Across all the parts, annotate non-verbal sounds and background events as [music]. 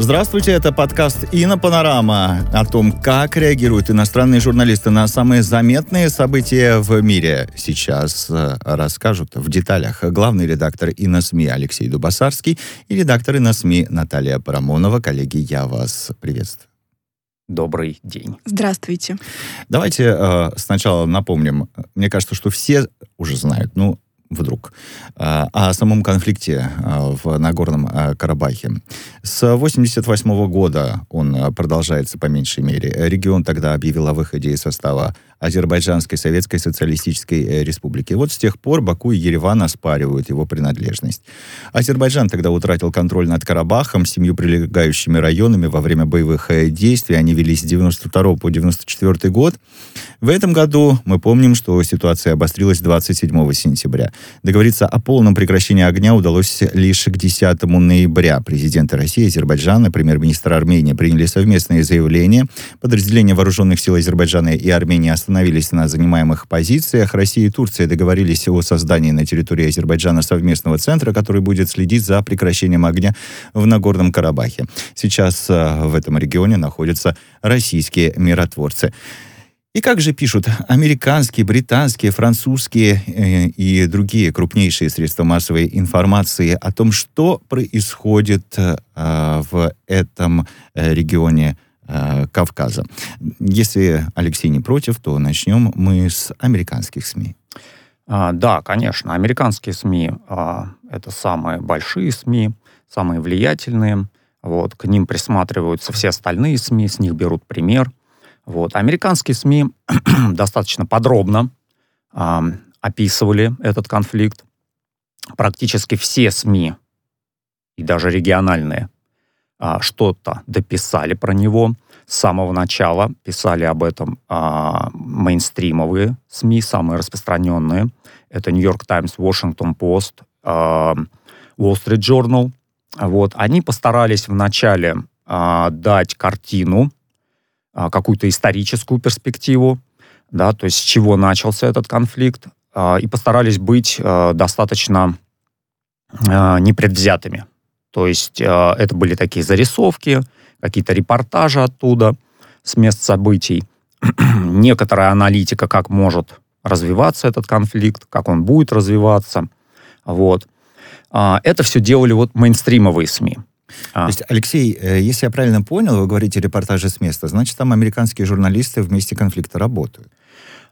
Здравствуйте, это подкаст «Инопанорама» о том, как реагируют иностранные журналисты на самые заметные события в мире. Сейчас э, расскажут в деталях главный редактор ИНОСМИ Алексей Дубасарский и редактор ИНОСМИ Наталья Парамонова. Коллеги, я вас приветствую. Добрый день. Здравствуйте. Давайте э, сначала напомним. Мне кажется, что все уже знают, ну, вдруг, а, о самом конфликте а, в Нагорном а, Карабахе. С 1988 года он продолжается по меньшей мере. Регион тогда объявил о выходе из состава Азербайджанской Советской Социалистической э, Республики. Вот с тех пор Баку и Ереван оспаривают его принадлежность. Азербайджан тогда утратил контроль над Карабахом, семью прилегающими районами во время боевых э, действий. Они велись с 92 по 94 год. В этом году мы помним, что ситуация обострилась 27 сентября. Договориться о полном прекращении огня удалось лишь к 10 ноября. Президенты России, Азербайджана, премьер-министр Армении приняли совместное заявление. Подразделения вооруженных сил Азербайджана и Армении остановились на занимаемых позициях. Россия и Турция договорились о создании на территории Азербайджана совместного центра, который будет следить за прекращением огня в Нагорном Карабахе. Сейчас э, в этом регионе находятся российские миротворцы. И как же пишут американские, британские, французские э, и другие крупнейшие средства массовой информации о том, что происходит э, в этом э, регионе Кавказа. Если Алексей не против, то начнем мы с американских СМИ. А, да, конечно, американские СМИ а, это самые большие СМИ, самые влиятельные. Вот, к ним присматриваются все остальные СМИ, с них берут пример. Вот. Американские СМИ [clears throat] достаточно подробно э, описывали этот конфликт. Практически все СМИ, и даже региональные, э, что-то дописали про него. С самого начала писали об этом э, мейнстримовые СМИ, самые распространенные. Это Times, Washington Post, э, Wall Street Journal. Вот. Они постарались вначале э, дать картину а, какую-то историческую перспективу, да, то есть с чего начался этот конфликт, а, и постарались быть а, достаточно непредвзятыми. То есть это были такие зарисовки, какие-то репортажи оттуда, с мест событий, [clears throat] некоторая аналитика, как может развиваться этот конфликт, как он будет развиваться. Вот. Это все делали вот мейнстримовые СМИ. А. То есть, Алексей, э, если я правильно понял, вы говорите репортажи с места, значит, там американские журналисты в месте конфликта работают?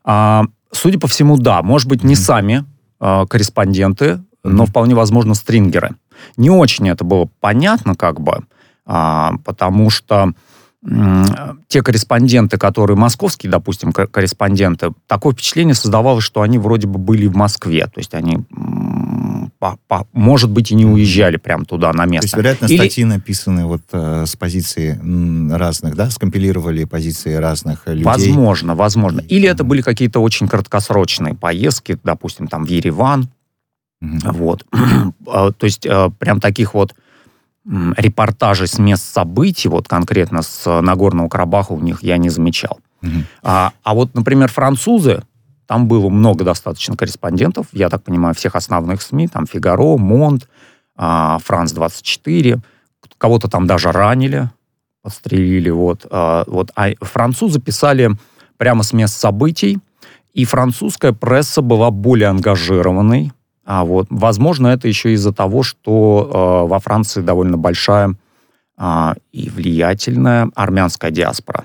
А, судя по всему, да. Может быть, не mm-hmm. сами а, корреспонденты, mm-hmm. но вполне возможно стрингеры. Не очень это было понятно, как бы, а, потому что те корреспонденты, которые московские, допустим, корреспонденты, такое впечатление создавалось, что они вроде бы были в Москве, то есть они по, по, может быть, и не уезжали прям туда, на место. То есть, вероятно, Или... статьи написаны вот э, с позиции разных, да, скомпилировали позиции разных людей. Возможно, возможно. Или это были какие-то очень краткосрочные поездки, допустим, там в Ереван, mm-hmm. вот. [clears throat] А, то есть э, прям таких вот репортажей с мест событий, вот конкретно с Нагорного Карабаха у них я не замечал. Mm-hmm. А, а вот, например, французы, там было много достаточно корреспондентов, я так понимаю, всех основных СМИ, там «Фигаро», «Монт», а, «Франс-24», кого-то там даже ранили, подстрелили, вот. А, вот. А французы писали прямо с мест событий, и французская пресса была более ангажированной. А вот, возможно, это еще из-за того, что э, во Франции довольно большая э, и влиятельная армянская диаспора.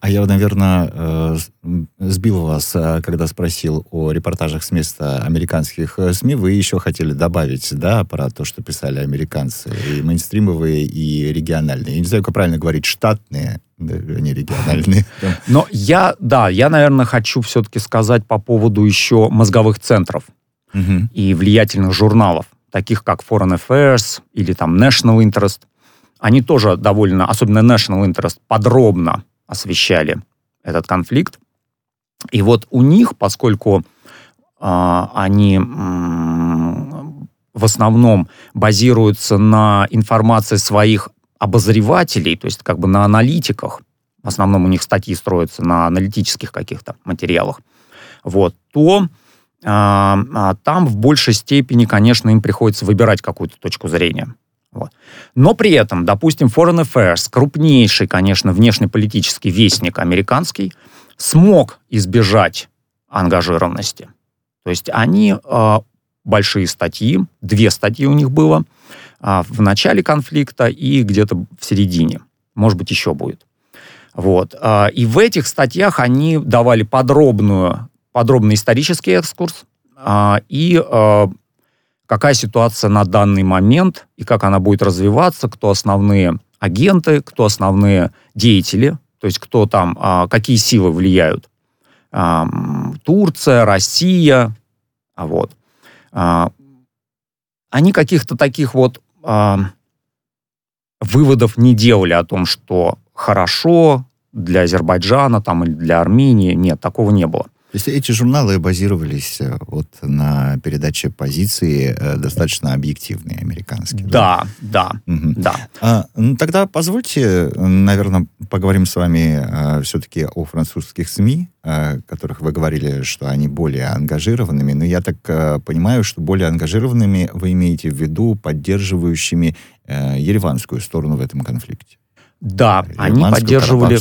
А я, наверное, э, сбил вас, э, когда спросил о репортажах с места американских э, СМИ. Вы еще хотели добавить, да, про то, что писали американцы, и мейнстримовые, и региональные. Я не знаю, как правильно говорить, штатные, не региональные. [laughs] Но я, да, я, наверное, хочу все-таки сказать по поводу еще мозговых центров угу. и влиятельных журналов, таких как Foreign Affairs или там National Interest. Они тоже довольно, особенно National Interest, подробно освещали этот конфликт. И вот у них, поскольку э, они э, в основном базируются на информации своих обозревателей, то есть как бы на аналитиках, в основном у них статьи строятся на аналитических каких-то материалах, вот, то э, там в большей степени, конечно, им приходится выбирать какую-то точку зрения. Вот. Но при этом, допустим, Foreign Affairs, крупнейший, конечно, внешнеполитический вестник американский, смог избежать ангажированности. То есть они э, большие статьи, две статьи у них было э, в начале конфликта и где-то в середине. Может быть, еще будет. Вот. Э, и в этих статьях они давали подробную, подробный исторический экскурс э, и какая ситуация на данный момент и как она будет развиваться, кто основные агенты, кто основные деятели, то есть кто там, а, какие силы влияют. А, Турция, Россия, а вот. Они каких-то таких вот выводов не делали о том, что хорошо для Азербайджана там, или для Армении. Нет, такого не было. Есть эти журналы базировались э, вот на передаче позиции э, достаточно объективные американские. Да, да, да. Угу. да. А, ну, тогда позвольте, наверное, поговорим с вами а, все-таки о французских СМИ, а, которых вы говорили, что они более ангажированными. Но я так а, понимаю, что более ангажированными вы имеете в виду поддерживающими а, ереванскую сторону в этом конфликте. Да, они поддерживали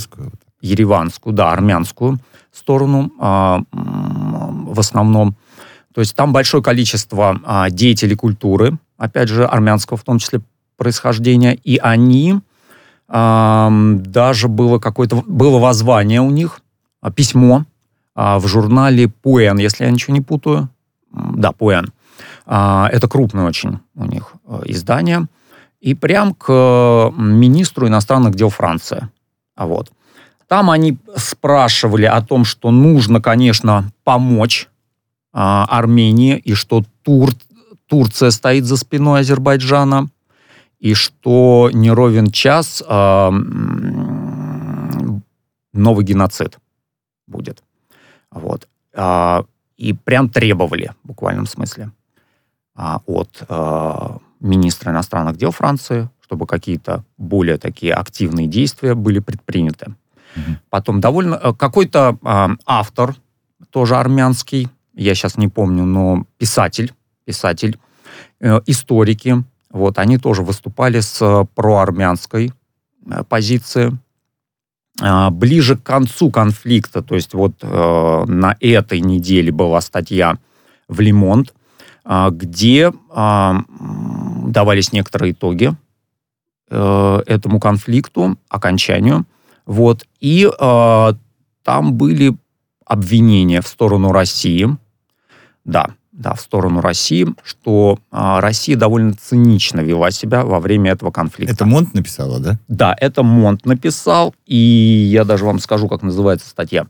ереванскую, да, армянскую сторону а, в основном. То есть там большое количество а, деятелей культуры, опять же, армянского в том числе происхождения, и они а, даже было какое-то было воззвание у них, письмо в журнале Пуэн, если я ничего не путаю. Да, Пуэн. Это крупное очень у них издание. И прям к министру иностранных дел Франции. А вот. Там они спрашивали о том, что нужно, конечно, помочь а, Армении, и что Тур, Турция стоит за спиной Азербайджана, и что не ровен час а, новый геноцид будет. Вот. А, и прям требовали, в буквальном смысле, а, от а, министра иностранных дел Франции, чтобы какие-то более такие активные действия были предприняты. Потом довольно... Э, какой-то э, автор, тоже армянский, я сейчас не помню, но писатель, писатель, э, историки, вот, они тоже выступали с э, проармянской э, позиции. Э, ближе к концу конфликта, то есть вот э, на этой неделе была статья в Лимонт, э, где э, давались некоторые итоги этому конфликту, окончанию. Вот. И э, там были обвинения в сторону России. Да, да, в сторону России, что э, Россия довольно цинично вела себя во время этого конфликта. Это Монт написала, да? Да, это Монт написал, и я даже вам скажу, как называется статья.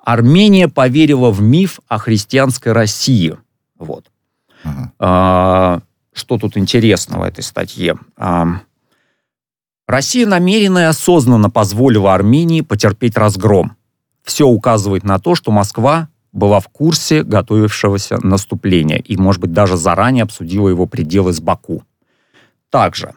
Армения поверила в миф о христианской России. Вот. Ага. А, что тут интересно в этой статье? А, Россия намеренно и осознанно позволила Армении потерпеть разгром. Все указывает на то, что Москва была в курсе готовившегося наступления и, может быть, даже заранее обсудила его пределы с Баку. Также,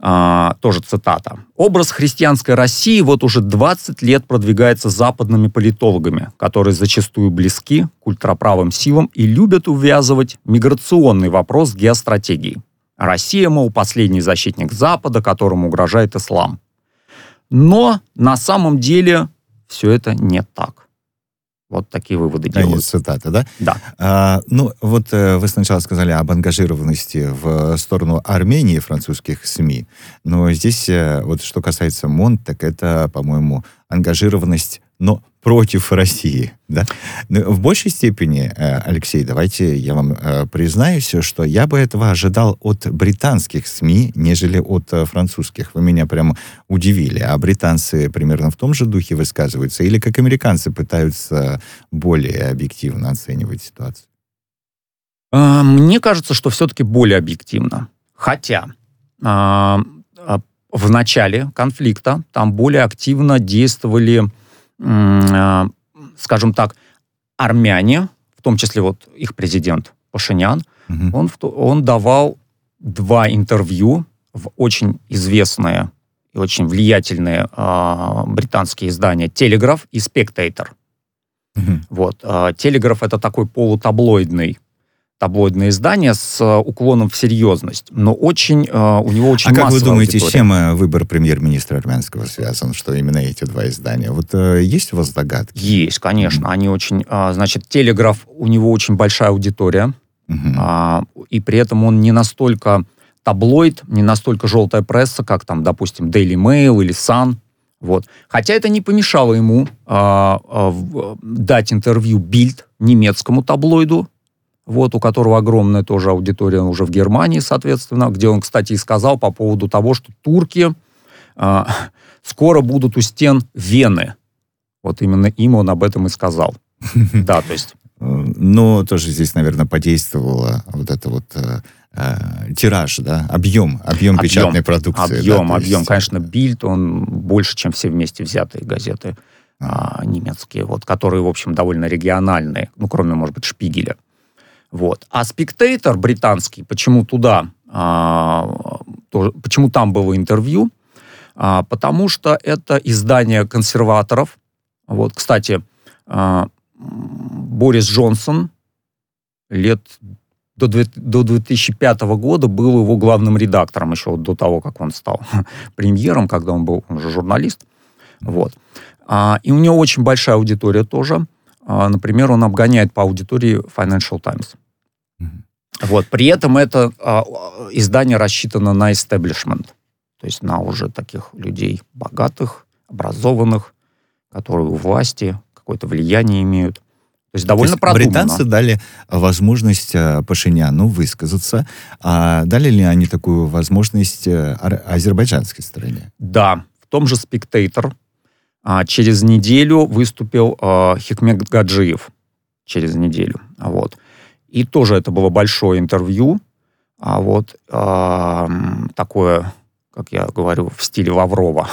э, тоже цитата, «Образ христианской России вот уже 20 лет продвигается западными политологами, которые зачастую близки к ультраправым силам и любят увязывать миграционный вопрос с геостратегией. Россия, мол, последний защитник Запада, которому угрожает ислам. Но на самом деле все это не так. Вот такие выводы Конец делают. цитаты, да? Да. А, ну, вот э, вы сначала сказали об ангажированности в сторону Армении французских СМИ, но здесь э, вот что касается МОН, так это, по-моему, ангажированность, но против России. Да? Но в большей степени, э, Алексей, давайте я вам э, признаюсь, что я бы этого ожидал от британских СМИ, нежели от э, французских. Вы меня прям удивили. А британцы примерно в том же духе высказываются? Или как американцы пытаются более объективно оценивать ситуацию? Мне кажется, что все-таки более объективно. Хотя в начале конфликта там более активно действовали скажем так, армяне, в том числе вот их президент Пашинян, угу. он, он давал два интервью в очень известные и очень влиятельные э, британские издания «Телеграф» и «Спектейтор». Угу. Вот. Э, «Телеграф» — это такой полутаблоидный таблоидное издание с э, уклоном в серьезность, но очень э, у него очень А как вы думаете, аудитория. с чем э, выбор премьер-министра армянского связан, что именно эти два издания? Вот э, есть у вас догадки? Есть, конечно. Они очень... э, значит, Телеграф, у него очень большая аудитория, а, и при этом он не настолько таблоид, не настолько желтая пресса, как там, допустим, Daily Mail или Sun. Вот. Хотя это не помешало ему а, в- дать интервью Bild, немецкому таблоиду, вот, у которого огромная тоже аудитория уже в Германии, соответственно, где он, кстати, и сказал по поводу того, что турки а, [laughs] скоро будут у стен Вены. Вот именно им он об этом и сказал. [laughs] Да, то есть Э, Но тоже здесь, наверное, подействовало вот это вот э, э, тираж, да, объем, объем Объем, печатной продукции. Объем, да, объем. есть, Конечно, Бильд, он больше, чем все вместе взятые газеты а, немецкие, вот, которые, в общем, довольно региональные, ну, кроме, может быть, Шпигеля. Вот. А Спектейтор британский, почему туда, а, тоже- почему там было интервью? А, потому что это издание консерваторов. Вот, кстати, а, Борис Джонсон лет до, до 2005 года был его главным редактором, еще до того, как он стал [laughs] премьером, когда он был, он же журналист. Вот. А, и у него очень большая аудитория тоже. А, например, он обгоняет по аудитории Financial Times. Мгм. Вот. При этом это а, издание рассчитано на establishment, то есть на уже таких людей богатых, образованных, которые у власти какое-то влияние имеют. То есть То довольно есть продуманно. британцы дали возможность э, Пашиняну высказаться, а дали ли они такую возможность э, азербайджанской стороне? Да, в том же «Спектейтор» а, через неделю выступил а, Хикмет Гаджиев. Через неделю. Вот. И тоже это было большое интервью. А вот а, такое, как я говорю, в стиле Лаврова.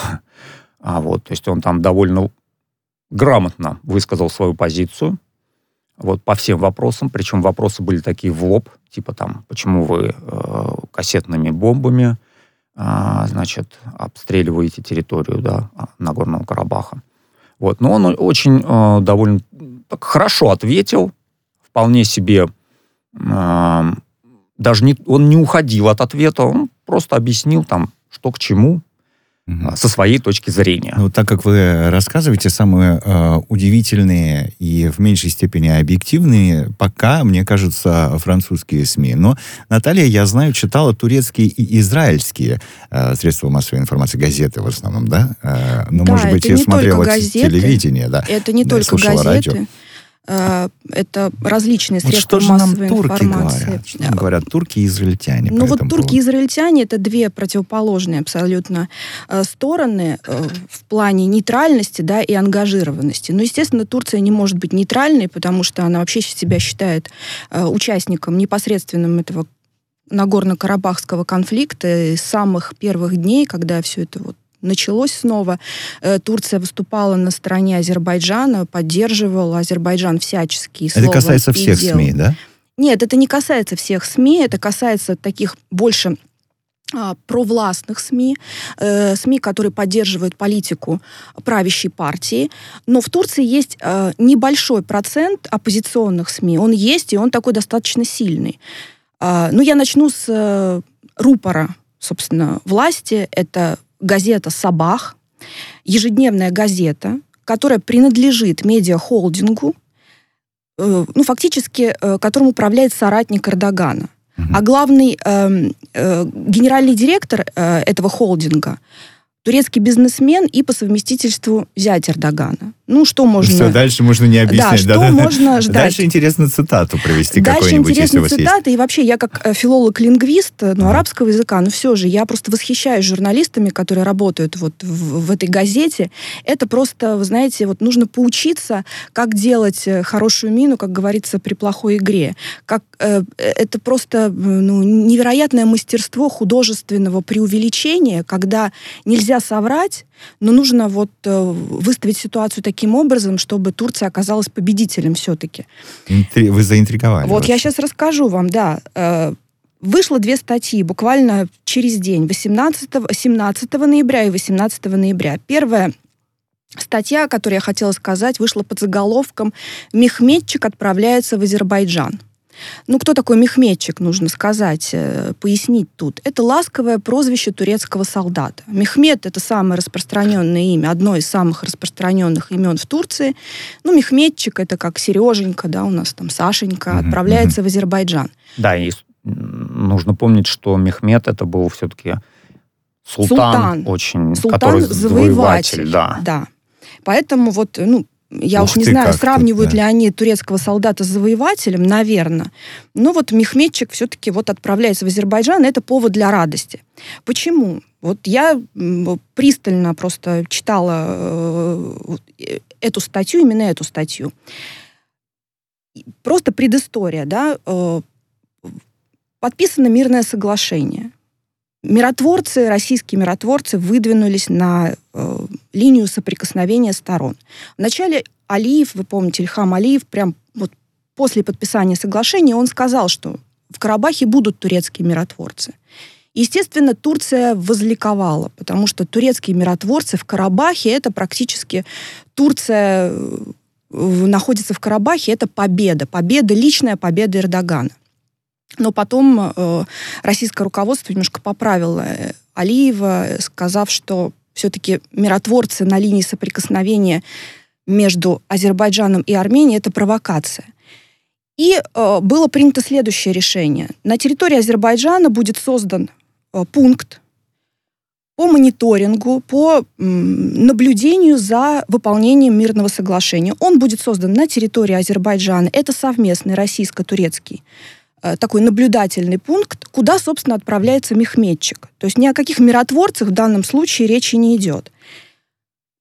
А вот, то есть он там довольно грамотно высказал свою позицию вот, по всем вопросам. Причем вопросы были такие в лоб, типа там, почему вы э, кассетными бомбами значит, обстреливаете территорию, да, а, Нагорного Карабаха. Вот. Но он очень э, довольно так хорошо ответил, вполне себе, э, даже не, он не уходил от ответа, он просто объяснил там, что к чему, Со своей точки зрения. Ну, так как вы рассказываете самые э, удивительные и в меньшей степени объективные, пока, мне кажется, французские СМИ. Но, Наталья, я знаю, читала турецкие и израильские э, средства массовой информации, газеты в основном, да? Э, но, Да, может быть, и смотрела телевидение, да. Это не Да, только газеты. радио. Э, Это различные Вот средства что же нам массовой турки информации. говорят? Что нам говорят турки и израильтяне Ну вот турки и израильтяне это две противоположные абсолютно э, стороны э, в плане нейтральности да, и ангажированности. Но, естественно, Турция не может быть нейтральной, потому что она вообще себя считает участником непосредственным этого Нагорно-Карабахского конфликта с самых первых дней, когда все это вот началось снова. Э, Турция выступала на стороне Азербайджана, поддерживала Азербайджан всячески. Это касается всех делом. СМИ, да? Нет, это не касается всех СМИ, это касается таких больше а, провластных СМИ, э, СМИ, которые поддерживают политику правящей партии. Но в Турции есть э, небольшой процент оппозиционных СМИ. Он есть, и он такой достаточно сильный. А, ну, я начну с э, рупора, собственно, власти. Это газета «Сабах», ежедневная газета, которая принадлежит медиахолдингу, э, ну, фактически, э, которым управляет соратник Эрдогана. Мгм. А главный эм, э, генеральный директор э, этого холдинга турецкий бизнесмен и по совместительству зять Эрдогана. Ну, что можно... Все, дальше можно не Да, объяснять. что да-да-да. можно ждать? Дальше интересно цитату провести Дальше есть. цитаты. И вообще, я как э, филолог-лингвист, э, ну, Ага. арабского языка, но все же, я просто восхищаюсь журналистами, которые работают вот в, в этой газете. Это просто, вы знаете, вот нужно поучиться, как делать э, хорошую мину, как говорится, при плохой игре. Как, э, это просто ну, невероятное мастерство художественного преувеличения, когда нельзя соврать, но нужно вот э, выставить ситуацию таким образом, чтобы Турция оказалась победителем все-таки. Интри- Вы заинтриговали. Вот я очень. сейчас расскажу вам, да. Э, Вышло две статьи буквально через день, 18, 17 ноября и 18 ноября. Первая статья, о которой я хотела сказать, вышла под заголовком «Мехметчик отправляется в Азербайджан». Ну, кто такой Мехметчик, нужно сказать, э, пояснить тут. Это ласковое прозвище турецкого солдата. Мехмед — это самое распространенное имя, одно из самых распространенных имен в Турции. Ну, Мехметчик — это как Сереженька, да, у нас там Сашенька, mm-hmm. отправляется mm-hmm. в Азербайджан. Да, и нужно помнить, что Мехмед — это был все-таки султан, султан. очень, султан который завоеватель. Да. да. Поэтому вот, ну, я Ух уж не знаю, сравнивают да. ли они турецкого солдата с завоевателем, наверное. Но вот Мехметчик все-таки вот отправляется в Азербайджан, это повод для радости. Почему? Вот я пристально просто читала э, эту статью, именно эту статью. Просто предыстория, да. Э, подписано мирное соглашение. Миротворцы, российские миротворцы выдвинулись на э, линию соприкосновения сторон. Вначале Алиев, вы помните, Ильхам Алиев, прям вот после подписания соглашения, он сказал, что в Карабахе будут турецкие миротворцы. Естественно, Турция возликовала, потому что турецкие миротворцы в Карабахе это практически Турция э, находится в Карабахе, это победа, победа, личная победа Эрдогана. Но потом э, российское руководство немножко поправило э, Алиева, сказав, что все-таки миротворцы на линии соприкосновения между Азербайджаном и Арменией это провокация. И э, было принято следующее решение. На территории Азербайджана будет создан э, пункт по мониторингу, по м, наблюдению за выполнением мирного соглашения. Он будет создан на территории Азербайджана. Это совместный российско-турецкий Э, такой наблюдательный пункт, куда, собственно, отправляется мехметчик. То есть ни о каких миротворцах в данном случае речи не идет.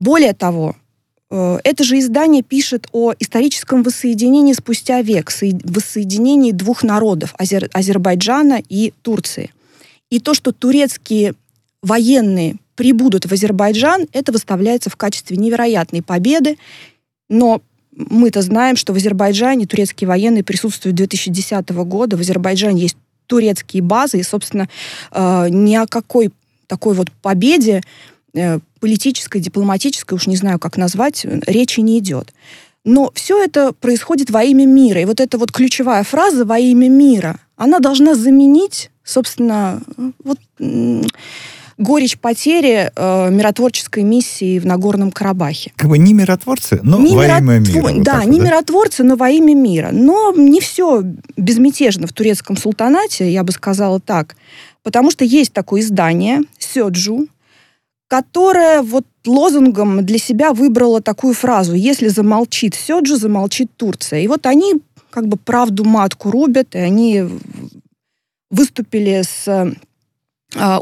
Более того, э, это же издание пишет о историческом воссоединении спустя век, воссоединении двух народов, Азер, Азербайджана и Турции. И то, что турецкие военные прибудут в Азербайджан, это выставляется в качестве невероятной победы, но мы-то знаем, что в Азербайджане турецкие военные присутствуют 2010 года. В Азербайджане есть турецкие базы, и, собственно, э, ни о какой такой вот победе э, политической, дипломатической, уж не знаю, как назвать, речи не идет. Но все это происходит во имя мира. И вот эта вот ключевая фраза «во имя мира», она должна заменить, собственно, вот горечь потери э, миротворческой миссии в Нагорном Карабахе. Как бы не миротворцы, но не во имя мира. Вот да, так, не да? миротворцы, но во имя мира. Но не все безмятежно в турецком султанате, я бы сказала так. Потому что есть такое издание «Сёджу», которое вот лозунгом для себя выбрало такую фразу «Если замолчит Сёджу, замолчит Турция». И вот они как бы правду матку рубят, и они выступили с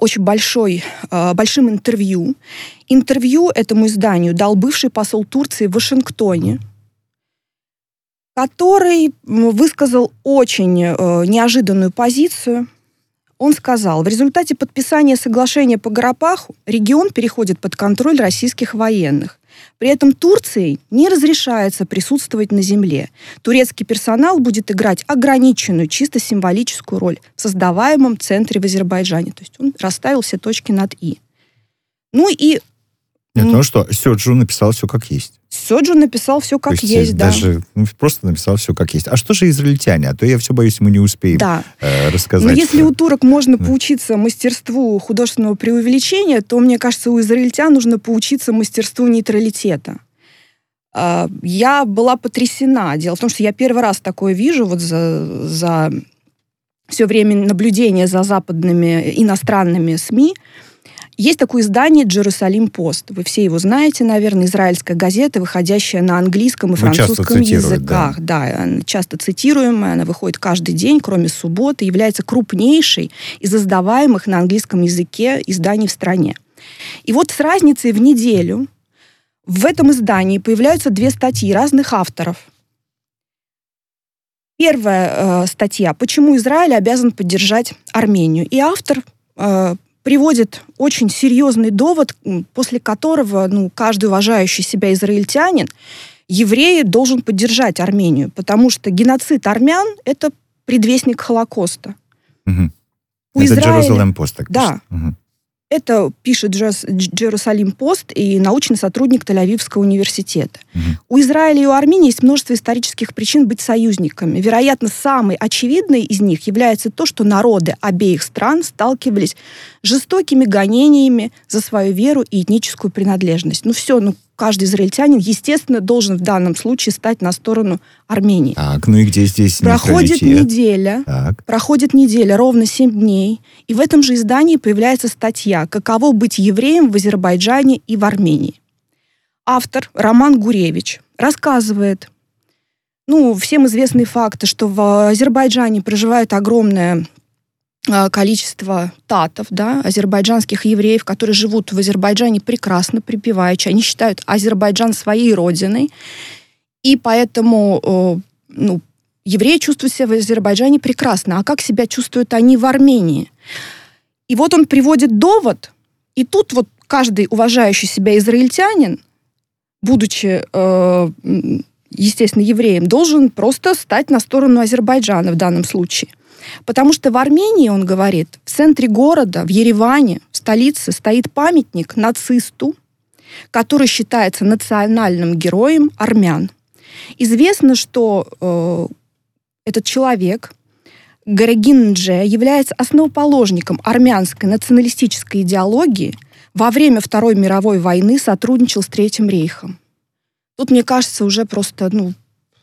очень большой, а, большим интервью. Интервью этому изданию дал бывший посол Турции в Вашингтоне, который высказал очень э, неожиданную позицию. Он сказал, в результате подписания соглашения по Гарапаху регион переходит под контроль российских военных. При этом Турции не разрешается присутствовать на земле. Турецкий персонал будет играть ограниченную, чисто символическую роль в создаваемом центре в Азербайджане. То есть он расставил все точки над «и». Ну и нет, ну что, Сёджу написал все как есть. Сёджу написал все как То есть, есть да. Даже ну, просто написал все как есть. А что же израильтяне? А то я все боюсь, мы не успеем да. э, рассказать. Но если у турок можно да. поучиться мастерству художественного преувеличения, то, мне кажется, у израильтян нужно поучиться мастерству нейтралитета. Э, я была потрясена. Дело в том, что я первый раз такое вижу вот за, за все время наблюдения за западными иностранными СМИ. Есть такое издание «Джерусалим Пост». Вы все его знаете, наверное, израильская газета, выходящая на английском и французском языках. Да. да, часто цитируемая, она выходит каждый день, кроме субботы, является крупнейшей из издаваемых на английском языке изданий в стране. И вот с разницей в неделю в этом издании появляются две статьи разных авторов. Первая э, статья «Почему Израиль обязан поддержать Армению?» И автор э, приводит очень серьезный довод, после которого ну, каждый уважающий себя израильтянин, еврей должен поддержать Армению, потому что геноцид армян — это предвестник Холокоста. Угу. У это Израиля... Jerusalem Post, так Да. Угу. Это пишет Джерусалим Пост и научный сотрудник Тель-Авивского университета. Угу. У Израиля и у Армении есть множество исторических причин быть союзниками. Вероятно, самой очевидной из них является то, что народы обеих стран сталкивались с жестокими гонениями за свою веру и этническую принадлежность. Ну все, ну каждый израильтянин, естественно, должен в данном случае стать на сторону Армении. Так, ну и где здесь Проходит неделя, так. проходит неделя, ровно 7 дней, и в этом же издании появляется статья «Каково быть евреем в Азербайджане и в Армении». Автор Роман Гуревич рассказывает, ну, всем известные факты, что в Азербайджане проживает огромное количество татов, да, азербайджанских евреев, которые живут в Азербайджане прекрасно, припеваючи. Они считают Азербайджан своей родиной, и поэтому ну, евреи чувствуют себя в Азербайджане прекрасно. А как себя чувствуют они в Армении? И вот он приводит довод, и тут вот каждый уважающий себя израильтянин, будучи, э, естественно, евреем, должен просто стать на сторону Азербайджана в данном случае – Потому что в Армении, он говорит, в центре города, в Ереване, в столице, стоит памятник нацисту, который считается национальным героем армян. Известно, что э, этот человек, Гарагин Дже, является основоположником армянской националистической идеологии, во время Второй мировой войны сотрудничал с Третьим рейхом. Тут, мне кажется, уже просто ну,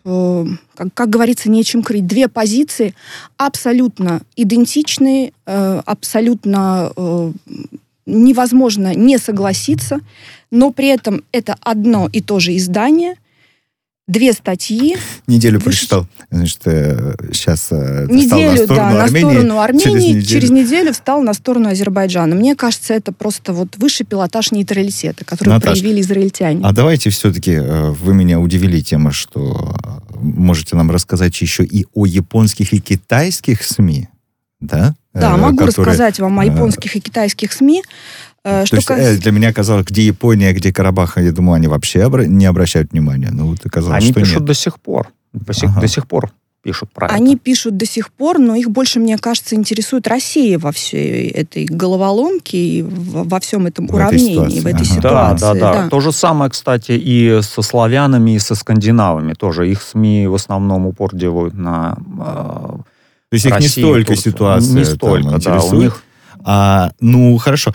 как, как говорится, нечем крыть. Две позиции абсолютно идентичные, э, абсолютно э, невозможно не согласиться, но при этом это одно и то же издание – две статьи. Неделю прочитал. Значит, сейчас неделю, на сторону да, Армении. На сторону Армении. Через неделю. через неделю встал на сторону Азербайджана. Мне кажется, это просто вот высший пилотаж нейтралитета, который Наташ, проявили израильтяне. А давайте все-таки, вы меня удивили тем, что можете нам рассказать еще и о японских и китайских СМИ, да? Да, могу которые, рассказать вам о японских и китайских СМИ. Э, что То есть кас... для меня казалось, где Япония, где Карабах, я думаю, они вообще не обращают внимания. Но вот оказалось, они что пишут нет. до сих пор. До сих, ага. до сих пор пишут про Они это. пишут до сих пор, но их больше, мне кажется, интересует Россия во всей этой головоломке и во всем этом в уравнении, этой в этой ага. ситуации. Да, да, да, да. То же самое, кстати, и со славянами, и со скандинавами. Тоже их СМИ в основном упор делают на э, То есть Россию, их не столько Турцию. ситуация Не столько, да. У них а, ну, хорошо.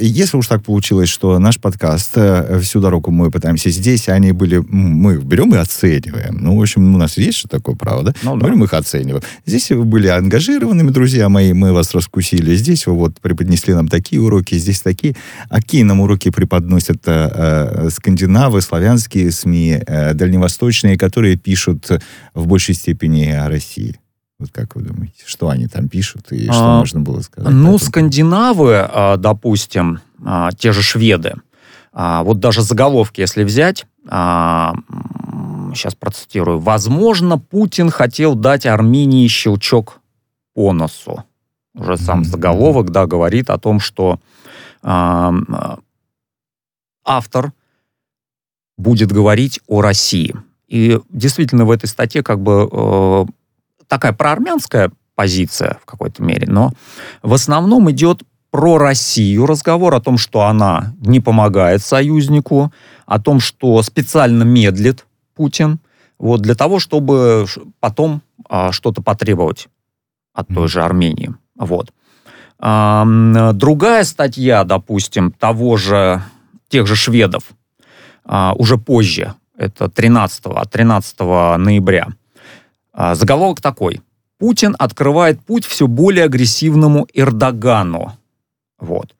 Если уж так получилось, что наш подкаст э, всю дорогу мы пытаемся здесь, они были... Мы берем и оцениваем. Ну, в общем, у нас есть что такое право, да? Ну, да. Берем их оцениваем. Здесь вы были ангажированными, друзья мои, мы вас раскусили. Здесь вы вот преподнесли нам такие уроки, здесь такие. А какие нам уроки преподносят э, э, скандинавы, славянские СМИ, э, дальневосточные, которые пишут в большей степени о России? Вот как вы думаете, что они там пишут и что а, можно было сказать? Ну, скандинавы, а, допустим, а, те же шведы, а, вот даже заголовки, если взять, сейчас процитирую, возможно, Путин хотел дать Армении щелчок по носу. Уже сам заголовок, да, говорит о том, что автор будет говорить о России. И действительно в этой статье как бы э, такая проармянская позиция в какой-то мере, но в основном идет про Россию разговор о том, что она не помогает союзнику, о том, что специально медлит Путин, вот для того, чтобы потом а, что-то потребовать от той же Армении. Вот. А, другая статья, допустим, того же, тех же шведов, а, уже позже, это 13, 13 ноября, заголовок такой. Путин открывает путь все более агрессивному Эрдогану. Вот.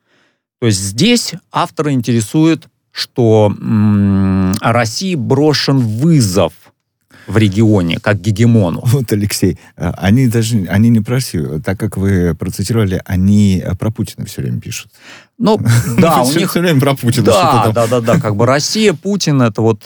То есть здесь автора интересует, что м- России брошен вызов в регионе, как гегемону. Вот, Алексей, а, они даже, они не про Россию, так как вы процитировали, они про Путина все время пишут. Ну, [laughs] да, у них... Все время про Путина. Да, да, да, да, как бы Россия, Путин, это вот...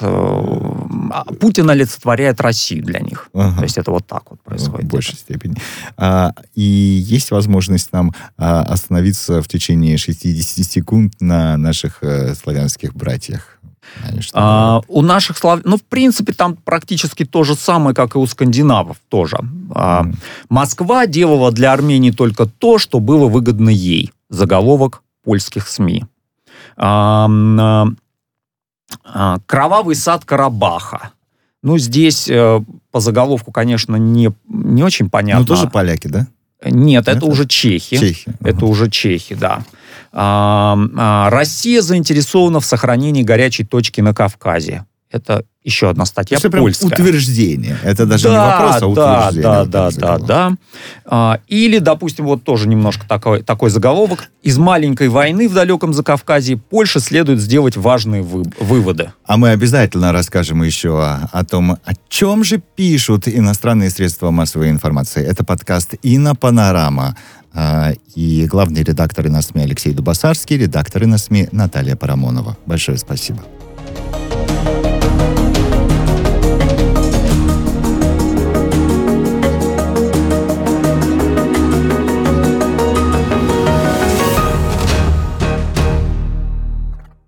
Э, а, Путин олицетворяет Россию для них. Ага. То есть это вот так вот происходит. В большей степени. А, и есть возможность нам а, остановиться в течение 60 секунд на наших а, славянских братьях. А, у наших слав... Ну, в принципе, там практически то же самое, как и у скандинавов тоже. А, Москва делала для Армении только то, что было выгодно ей. Заголовок польских СМИ. Кровавый сад Карабаха. Ну, здесь э, по заголовку, конечно, не, не очень понятно. Ну, тоже поляки, да? Нет, это, это уже чехи. Чехи. Это угу. уже чехи, да. А, а, Россия заинтересована в сохранении горячей точки на Кавказе. Это еще одна статья это польская. Прям утверждение. Это даже да, не вопрос, а утверждение. Да, да, да, да, да. Или, допустим, вот тоже немножко такой, такой заголовок. Из маленькой войны в далеком Закавказье Польша следует сделать важные вы, выводы. А мы обязательно расскажем еще о, о том, о чем же пишут иностранные средства массовой информации. Это подкаст «Инна Панорама». А, и главный редактор СМИ Алексей Дубасарский, редактор СМИ Наталья Парамонова. Большое спасибо.